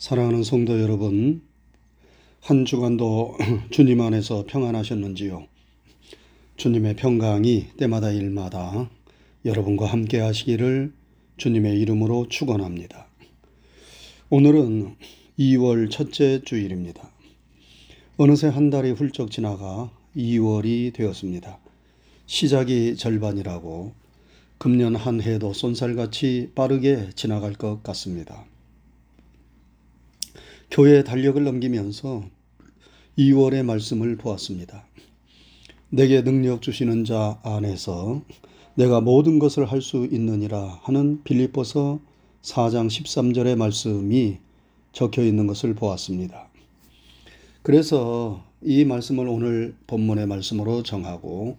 사랑하는 성도 여러분, 한 주간도 주님 안에서 평안하셨는지요? 주님의 평강이 때마다 일마다 여러분과 함께 하시기를 주님의 이름으로 축원합니다. 오늘은 2월 첫째 주일입니다. 어느새 한 달이 훌쩍 지나가 2월이 되었습니다. 시작이 절반이라고 금년 한 해도 쏜살같이 빠르게 지나갈 것 같습니다. 교회의 달력을 넘기면서 2월의 말씀을 보았습니다. 내게 능력 주시는 자 안에서 내가 모든 것을 할 수 있느니라 하는 빌립보서 4장 13절의 말씀이 적혀 있는 것을 보았습니다. 그래서 이 말씀을 오늘 본문의 말씀으로 정하고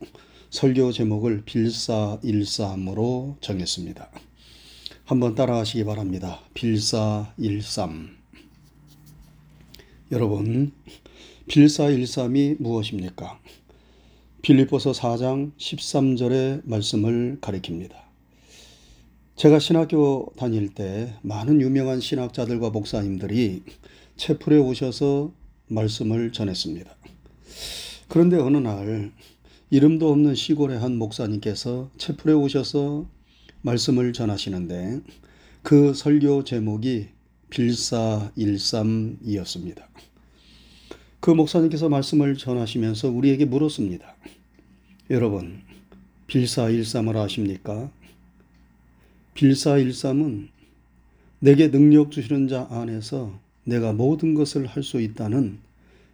설교 제목을 빌사일삼으로 정했습니다. 한번 따라하시기 바랍니다. 빌사일삼. 여러분, 빌사일삼이 무엇입니까? 빌립보서 4장 13절의 말씀을 가리킵니다. 제가 신학교 다닐 때 많은 유명한 신학자들과 목사님들이 채플에 오셔서 말씀을 전했습니다. 그런데 어느 날 이름도 없는 시골의 한 목사님께서 채플에 오셔서 말씀을 전하시는데 그 설교 제목이 빌사일삼이었습니다. 그 목사님께서 말씀을 전하시면서 우리에게 물었습니다. 여러분, 빌사일삼을 아십니까? 빌사일삼은 내게 능력 주시는 자 안에서 내가 모든 것을 할 수 있다는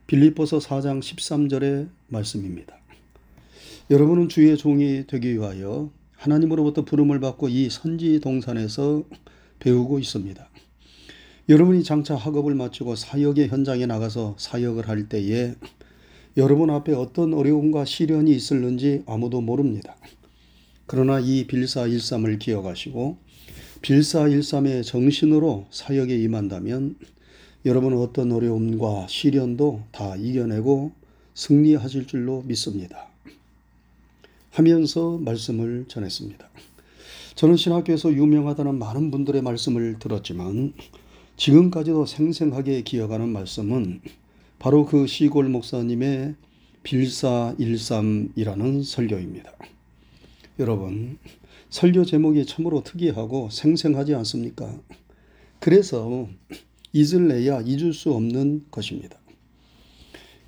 빌립보서 4장 13절의 말씀입니다. 여러분은 주의 종이 되기 위하여 하나님으로부터 부름을 받고 이 선지 동산에서 배우고 있습니다. 여러분이 장차 학업을 마치고 사역의 현장에 나가서 사역을 할 때에 여러분 앞에 어떤 어려움과 시련이 있을는지 아무도 모릅니다. 그러나 이 빌사일삼을 기억하시고 빌사일삼의 정신으로 사역에 임한다면 여러분은 어떤 어려움과 시련도 다 이겨내고 승리하실 줄로 믿습니다. 하면서 말씀을 전했습니다. 저는 신학교에서 유명하다는 많은 분들의 말씀을 들었지만 지금까지도 생생하게 기억하는 말씀은 바로 그 시골 목사님의 빌사일삼이라는 설교입니다. 여러분, 설교 제목이 참으로 특이하고 생생하지 않습니까? 그래서 잊을래야 잊을 수 없는 것입니다.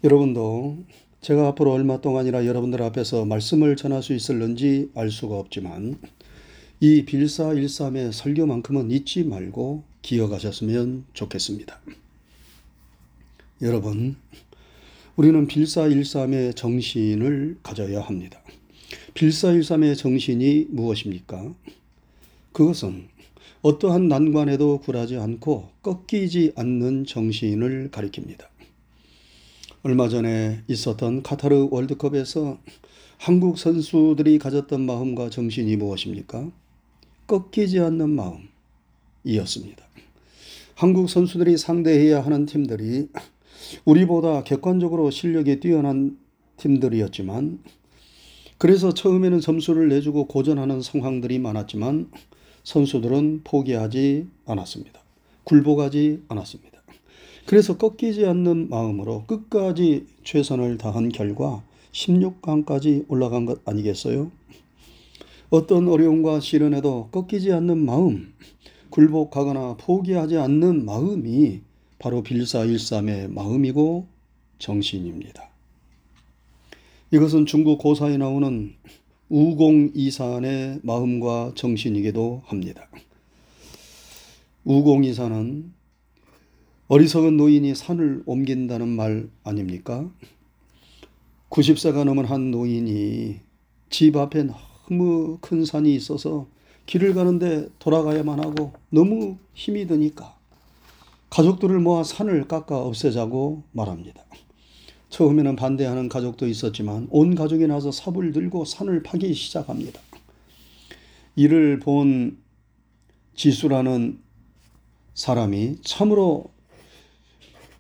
여러분도 제가 앞으로 얼마 동안이나 여러분들 앞에서 말씀을 전할 수 있을는지 알 수가 없지만 이 빌사일삼의 설교만큼은 잊지 말고 기억하셨으면 좋겠습니다. 여러분, 우리는 빌사일삼의 정신을 가져야 합니다. 빌사일삼의 정신이 무엇입니까? 그것은 어떠한 난관에도 굴하지 않고 꺾이지 않는 정신을 가리킵니다. 얼마 전에 있었던 카타르 월드컵에서 한국 선수들이 가졌던 마음과 정신이 무엇입니까? 꺾이지 않는 마음 이었습니다. 한국 선수들이 상대해야 하는 팀들이 우리보다 객관적으로 실력이 뛰어난 팀들이었지만 그래서 처음에는 점수를 내주고 고전하는 상황들이 많았지만 선수들은 포기하지 않았습니다. 굴복하지 않았습니다. 그래서 꺾이지 않는 마음으로 끝까지 최선을 다한 결과 16강까지 올라간 것 아니겠어요? 어떤 어려움과 시련에도 꺾이지 않는 마음, 굴복하거나 포기하지 않는 마음이 바로 빌사일삼의 마음이고 정신입니다. 이것은 중국 고사에 나오는 우공이산의 마음과 정신이기도 합니다. 우공이산은 어리석은 노인이 산을 옮긴다는 말 아닙니까? 90세가 넘은 한 노인이 집 앞에 너무 큰 산이 있어서 길을 가는데 돌아가야만 하고 너무 힘이 드니까 가족들을 모아 산을 깎아 없애자고 말합니다. 처음에는 반대하는 가족도 있었지만 온 가족이 나서 삽을 들고 산을 파기 시작합니다. 이를 본 지수라는 사람이 참으로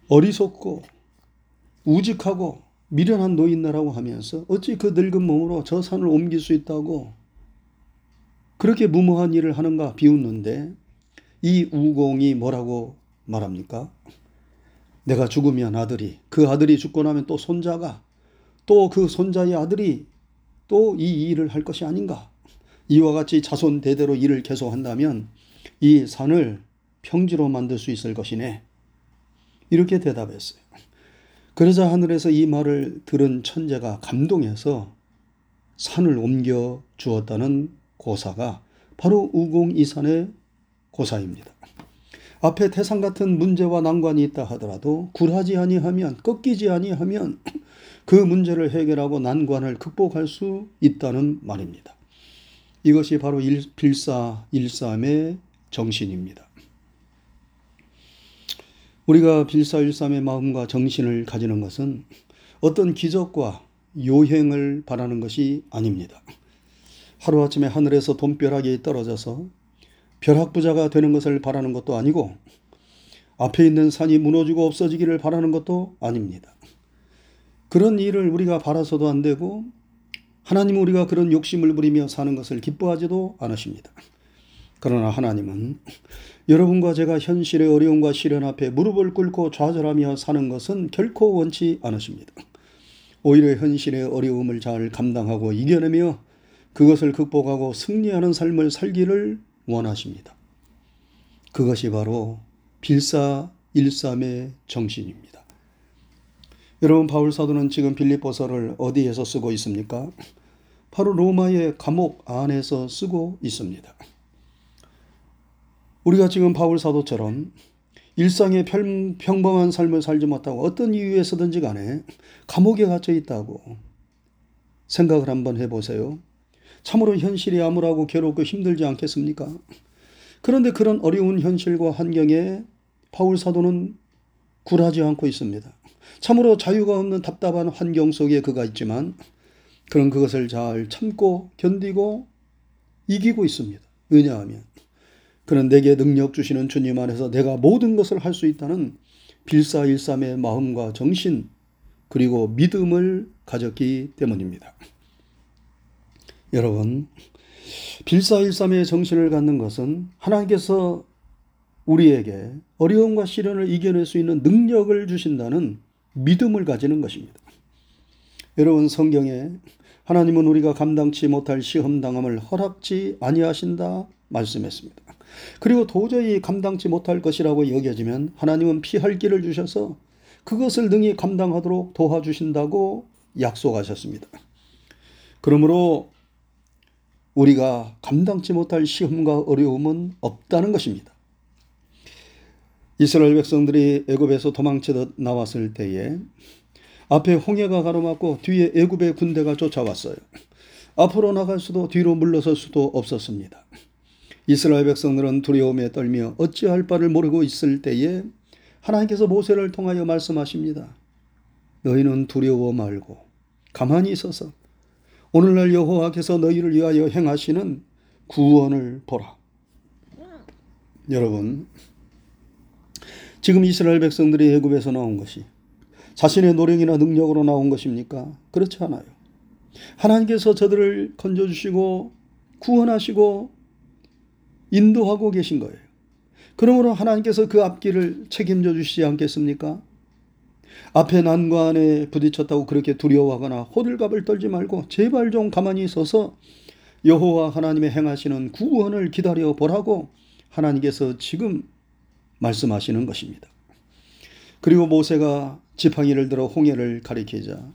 어리석고 우직하고 미련한 노인네라고 하면서 어찌 그 늙은 몸으로 저 산을 옮길 수 있다고 그렇게 무모한 일을 하는가 비웃는데 이 우공이 뭐라고 말합니까? 내가 죽으면 아들이, 그 아들이 죽고 나면 또 손자가, 또 그 손자의 아들이 또 이 일을 할 것이 아닌가? 이와 같이 자손 대대로 일을 계속한다면 이 산을 평지로 만들 수 있을 것이네. 이렇게 대답했어요. 그러자 하늘에서 이 말을 들은 천재가 감동해서 산을 옮겨 주었다는 고사가 바로 우공이산의 고사입니다. 앞에 태산 같은 문제와 난관이 있다 하더라도 굴하지 아니하면 꺾이지 아니하면 그 문제를 해결하고 난관을 극복할 수 있다는 말입니다. 이것이 바로 빌사일삼의 정신입니다. 우리가 빌사일삼의 마음과 정신을 가지는 것은 어떤 기적과 요행을 바라는 것이 아닙니다. 하루아침에 하늘에서 돈벼락이 떨어져서 벼락부자가 되는 것을 바라는 것도 아니고 앞에 있는 산이 무너지고 없어지기를 바라는 것도 아닙니다. 그런 일을 우리가 바라서도 안 되고 하나님 우리가 그런 욕심을 부리며 사는 것을 기뻐하지도 않으십니다. 그러나 하나님은 여러분과 제가 현실의 어려움과 시련 앞에 무릎을 꿇고 좌절하며 사는 것은 결코 원치 않으십니다. 오히려 현실의 어려움을 잘 감당하고 이겨내며 그것을 극복하고 승리하는 삶을 살기를 원하십니다. 그것이 바로 빌사일삼의 정신입니다. 여러분 바울 사도는 지금 빌립보서를 어디에서 쓰고 있습니까? 바로 로마의 감옥 안에서 쓰고 있습니다. 우리가 지금 바울 사도처럼 일상의 평범한 삶을 살지 못하고 어떤 이유에서든지 간에 감옥에 갇혀 있다고 생각을 한번 해보세요. 참으로 현실이 암울하고 괴롭고 힘들지 않겠습니까? 그런데 그런 어려운 현실과 환경에 바울 사도는 굴하지 않고 있습니다. 참으로 자유가 없는 답답한 환경 속에 그가 있지만 그런 그것을 잘 참고 견디고 이기고 있습니다. 왜냐하면 그는 내게 능력 주시는 주님 안에서 내가 모든 것을 할 수 있다는 빌사일삼의 마음과 정신 그리고 믿음을 가졌기 때문입니다. 여러분, 빌사일삼의 정신을 갖는 것은 하나님께서 우리에게 어려움과 시련을 이겨낼 수 있는 능력을 주신다는 믿음을 가지는 것입니다. 여러분 성경에 하나님은 우리가 감당치 못할 시험 당함을 허락지 아니하신다 말씀했습니다. 그리고 도저히 감당치 못할 것이라고 여겨지면 하나님은 피할 길을 주셔서 그것을 능히 감당하도록 도와주신다고 약속하셨습니다. 그러므로 우리가 감당치 못할 시험과 어려움은 없다는 것입니다. 이스라엘 백성들이 애굽에서 도망치듯 나왔을 때에 앞에 홍해가 가로막고 뒤에 애굽의 군대가 쫓아왔어요. 앞으로 나갈 수도 뒤로 물러설 수도 없었습니다. 이스라엘 백성들은 두려움에 떨며 어찌할 바를 모르고 있을 때에 하나님께서 모세를 통하여 말씀하십니다. 너희는 두려워 말고 가만히 있어서 오늘날 여호와께서 너희를 위하여 행하시는 구원을 보라. 여러분, 지금 이스라엘 백성들이 애굽에서 나온 것이 자신의 노력이나 능력으로 나온 것입니까? 그렇지 않아요. 하나님께서 저들을 건져 주시고 구원하시고 인도하고 계신 거예요. 그러므로 하나님께서 그 앞길을 책임져 주시지 않겠습니까? 앞에 난관에 부딪혔다고 그렇게 두려워하거나 호들갑을 떨지 말고 제발 좀 가만히 있어서 여호와 하나님의 행하시는 구원을 기다려 보라고 하나님께서 지금 말씀하시는 것입니다. 그리고 모세가 지팡이를 들어 홍해를 가리키자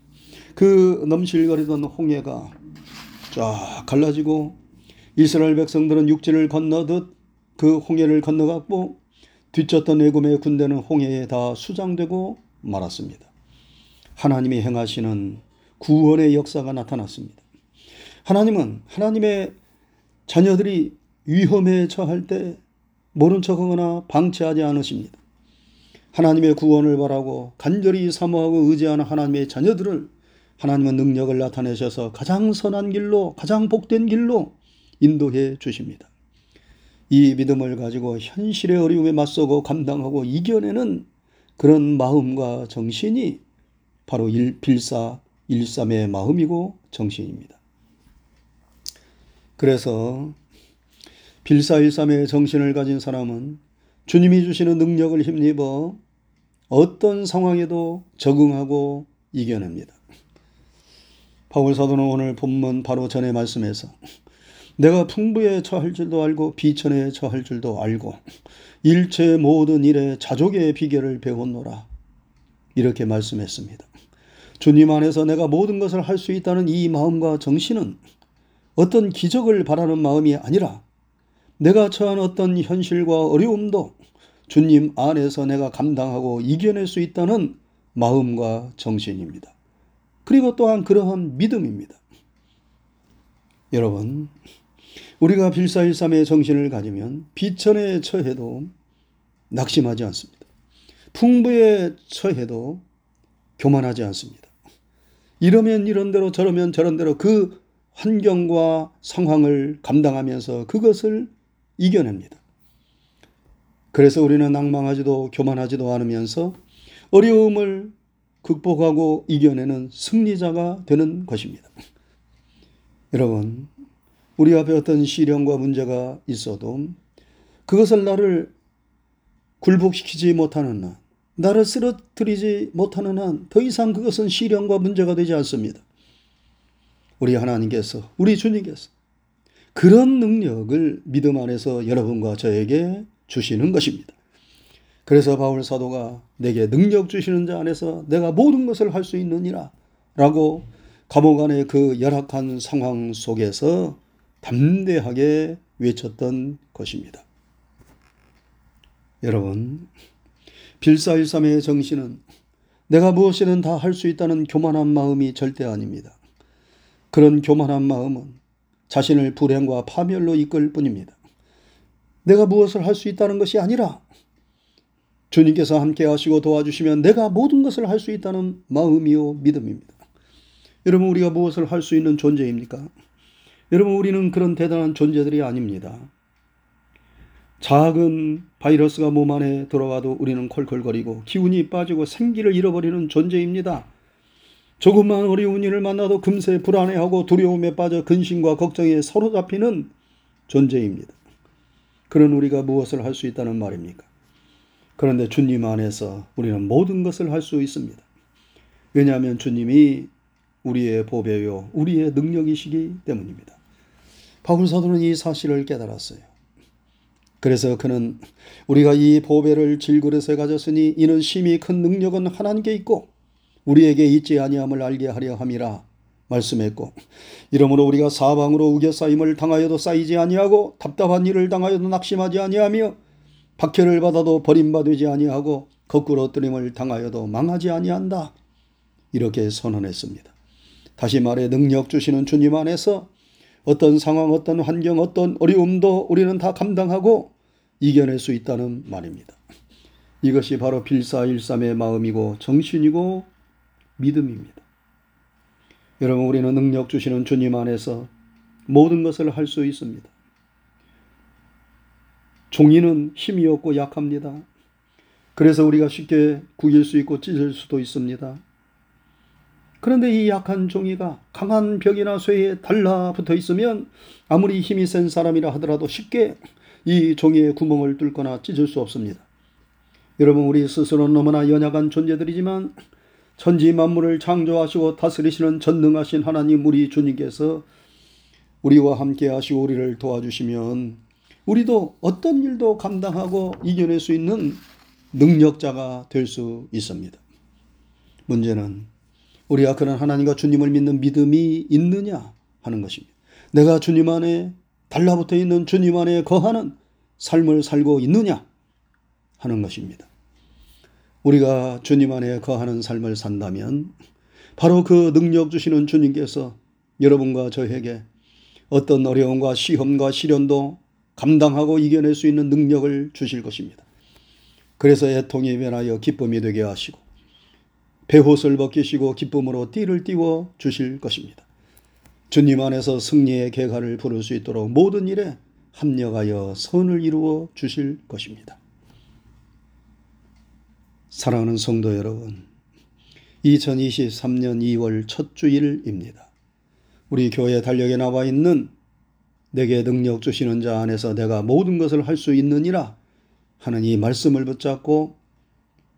그 넘실거리던 홍해가 쫙 갈라지고 이스라엘 백성들은 육지를 건너듯 그 홍해를 건너갔고 뒤쫓던 애굽의 군대는 홍해에 다 수장되고 말았습니다. 하나님이 행하시는 구원의 역사가 나타났습니다. 하나님은 하나님의 자녀들이 위험에 처할 때 모른 척하거나 방치하지 않으십니다. 하나님의 구원을 바라고 간절히 사모하고 의지하는 하나님의 자녀들을 하나님은 능력을 나타내셔서 가장 선한 길로 가장 복된 길로 인도해 주십니다. 이 믿음을 가지고 현실의 어려움에 맞서고 감당하고 이겨내는 그런 마음과 정신이 바로 일, 빌사 일삼의 마음이고 정신입니다. 그래서 빌사 일삼의 정신을 가진 사람은 주님이 주시는 능력을 힘입어 어떤 상황에도 적응하고 이겨냅니다. 바울 사도는 오늘 본문 바로 전에 말씀에서 내가 풍부에 처할 줄도 알고 비천에 처할 줄도 알고 일체 모든 일에 자족의 비결을 배웠노라. 이렇게 말씀했습니다. 주님 안에서 내가 모든 것을 할 수 있다는 이 마음과 정신은 어떤 기적을 바라는 마음이 아니라 내가 처한 어떤 현실과 어려움도 주님 안에서 내가 감당하고 이겨낼 수 있다는 마음과 정신입니다. 그리고 또한 그러한 믿음입니다. 여러분, 우리가 빌사일삼의 정신을 가지면 비천에 처해도 낙심하지 않습니다. 풍부에 처해도 교만하지 않습니다. 이러면 이런 대로 저러면 저런 대로 그 환경과 상황을 감당하면서 그것을 이겨냅니다. 그래서 우리는 낭망하지도 교만하지도 않으면서 어려움을 극복하고 이겨내는 승리자가 되는 것입니다. 여러분, 우리 앞에 어떤 시련과 문제가 있어도 그것을 나를 굴복시키지 못하는 한, 나를 쓰러뜨리지 못하는 한, 더 이상 그것은 시련과 문제가 되지 않습니다. 우리 하나님께서, 우리 주님께서 그런 능력을 믿음 안에서 여러분과 저에게 주시는 것입니다. 그래서 바울 사도가 내게 능력 주시는 자 안에서 내가 모든 것을 할 수 있느니라 라고 감옥 안의 그 열악한 상황 속에서 담대하게 외쳤던 것입니다. 여러분, 빌사일삼의 정신은 내가 무엇이든 다 할 수 있다는 교만한 마음이 절대 아닙니다. 그런 교만한 마음은 자신을 불행과 파멸로 이끌 뿐입니다. 내가 무엇을 할 수 있다는 것이 아니라 주님께서 함께 하시고 도와주시면 내가 모든 것을 할 수 있다는 마음이요 믿음입니다. 여러분 우리가 무엇을 할 수 있는 존재입니까? 여러분 우리는 그런 대단한 존재들이 아닙니다. 작은 바이러스가 몸 안에 들어와도 우리는 콜콜거리고 기운이 빠지고 생기를 잃어버리는 존재입니다. 조금만 어려운 일을 만나도 금세 불안해하고 두려움에 빠져 근심과 걱정에 사로잡히는 존재입니다. 그런 우리가 무엇을 할 수 있다는 말입니까? 그런데 주님 안에서 우리는 모든 것을 할 수 있습니다. 왜냐하면 주님이 우리의 보배요, 우리의 능력이시기 때문입니다. 바울 사도는 이 사실을 깨달았어요. 그래서 그는 우리가 이 보배를 질그릇에 가졌으니 이는 심히 큰 능력은 하나님께 있고 우리에게 있지 아니함을 알게 하려 함이라 말씀했고 이러므로 우리가 사방으로 우겨 쌓임을 당하여도 쌓이지 아니하고 답답한 일을 당하여도 낙심하지 아니하며 박해를 받아도 버림받지 아니하고 거꾸로 뜨림을 당하여도 망하지 아니한다. 이렇게 선언했습니다. 다시 말해 능력 주시는 주님 안에서 어떤 상황, 어떤 환경, 어떤 어려움도 우리는 다 감당하고 이겨낼 수 있다는 말입니다. 이것이 바로 빌사일삼의 마음이고 정신이고 믿음입니다. 여러분, 우리는 능력 주시는 주님 안에서 모든 것을 할 수 있습니다. 종이는 힘이 없고 약합니다. 그래서 우리가 쉽게 구길 수 있고 찢을 수도 있습니다. 그런데 이 약한 종이가 강한 벽이나 쇠에 달라붙어 있으면 아무리 힘이 센 사람이라 하더라도 쉽게 이 종이의 구멍을 뚫거나 찢을 수 없습니다. 여러분, 우리 스스로는 너무나 연약한 존재들이지만 천지 만물을 창조하시고 다스리시는 전능하신 하나님 우리 주님께서 우리와 함께 하시고 우리를 도와주시면 우리도 어떤 일도 감당하고 이겨낼 수 있는 능력자가 될 수 있습니다. 문제는 우리가 그런 하나님과 주님을 믿는 믿음이 있느냐 하는 것입니다. 내가 주님 안에 달라붙어 있는 주님 안에 거하는 삶을 살고 있느냐 하는 것입니다. 우리가 주님 안에 거하는 삶을 산다면 바로 그 능력 주시는 주님께서 여러분과 저에게 어떤 어려움과 시험과 시련도 감당하고 이겨낼 수 있는 능력을 주실 것입니다. 그래서 애통이 변하여 기쁨이 되게 하시고 배옷을 벗기시고 기쁨으로 띠를 띄워 주실 것입니다. 주님 안에서 승리의 개가를 부를 수 있도록 모든 일에 합력하여 선을 이루어 주실 것입니다. 사랑하는 성도 여러분, 2023년 2월 첫 주일입니다. 우리 교회 달력에 나와 있는 내게 능력 주시는 자 안에서 내가 모든 것을 할 수 있느니라 하는 이 말씀을 붙잡고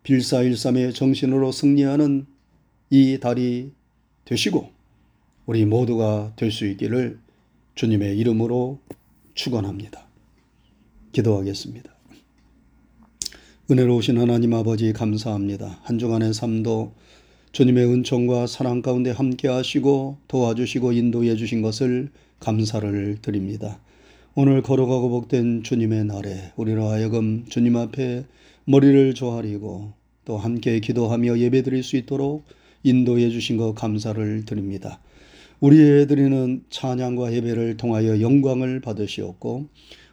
빌사일삼의 정신으로 승리하는 이 달이 되시고 우리 모두가 될 수 있기를 주님의 이름으로 축원합니다. 기도하겠습니다. 은혜로우신 하나님 아버지 감사합니다. 한 주간의 삶도 주님의 은총과 사랑 가운데 함께 하시고 도와주시고 인도해 주신 것을 감사를 드립니다. 오늘 걸어가고 복된 주님의 날에 우리로 하여금 주님 앞에 머리를 조아리고 또 함께 기도하며 예배드릴 수 있도록 인도해 주신 것 감사를 드립니다. 우리의 드리는 찬양과 예배를 통하여 영광을 받으시었고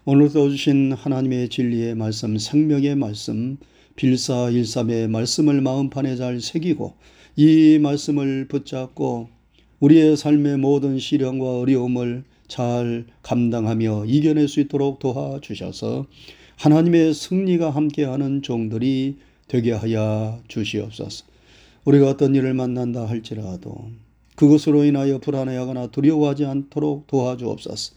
오늘도 주신 하나님의 진리의 말씀 생명의 말씀 빌사일삼의 말씀을 마음판에 잘 새기고 이 말씀을 붙잡고 우리의 삶의 모든 시련과 어려움을 잘 감당하며 이겨낼 수 있도록 도와주셔서 하나님의 승리가 함께하는 종들이 되게 하여 주시옵소서. 우리가 어떤 일을 만난다 할지라도 그것으로 인하여 불안해하거나 두려워하지 않도록 도와주옵소서.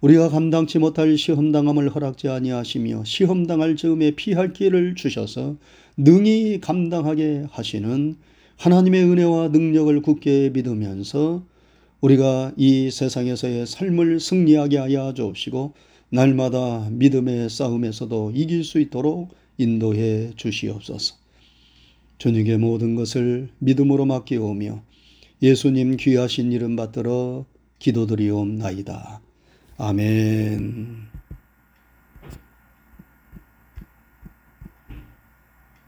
우리가 감당치 못할 시험당함을 허락지 아니하시며 시험당할 즈음에 피할 기회를 주셔서 능히 감당하게 하시는 하나님의 은혜와 능력을 굳게 믿으면서 우리가 이 세상에서의 삶을 승리하게 하여 주옵시고 날마다 믿음의 싸움에서도 이길 수 있도록 인도해 주시옵소서. 주님의 모든 것을 믿음으로 맡기오며 예수님 귀하신 이름 받들어 기도드리옵나이다. 아멘.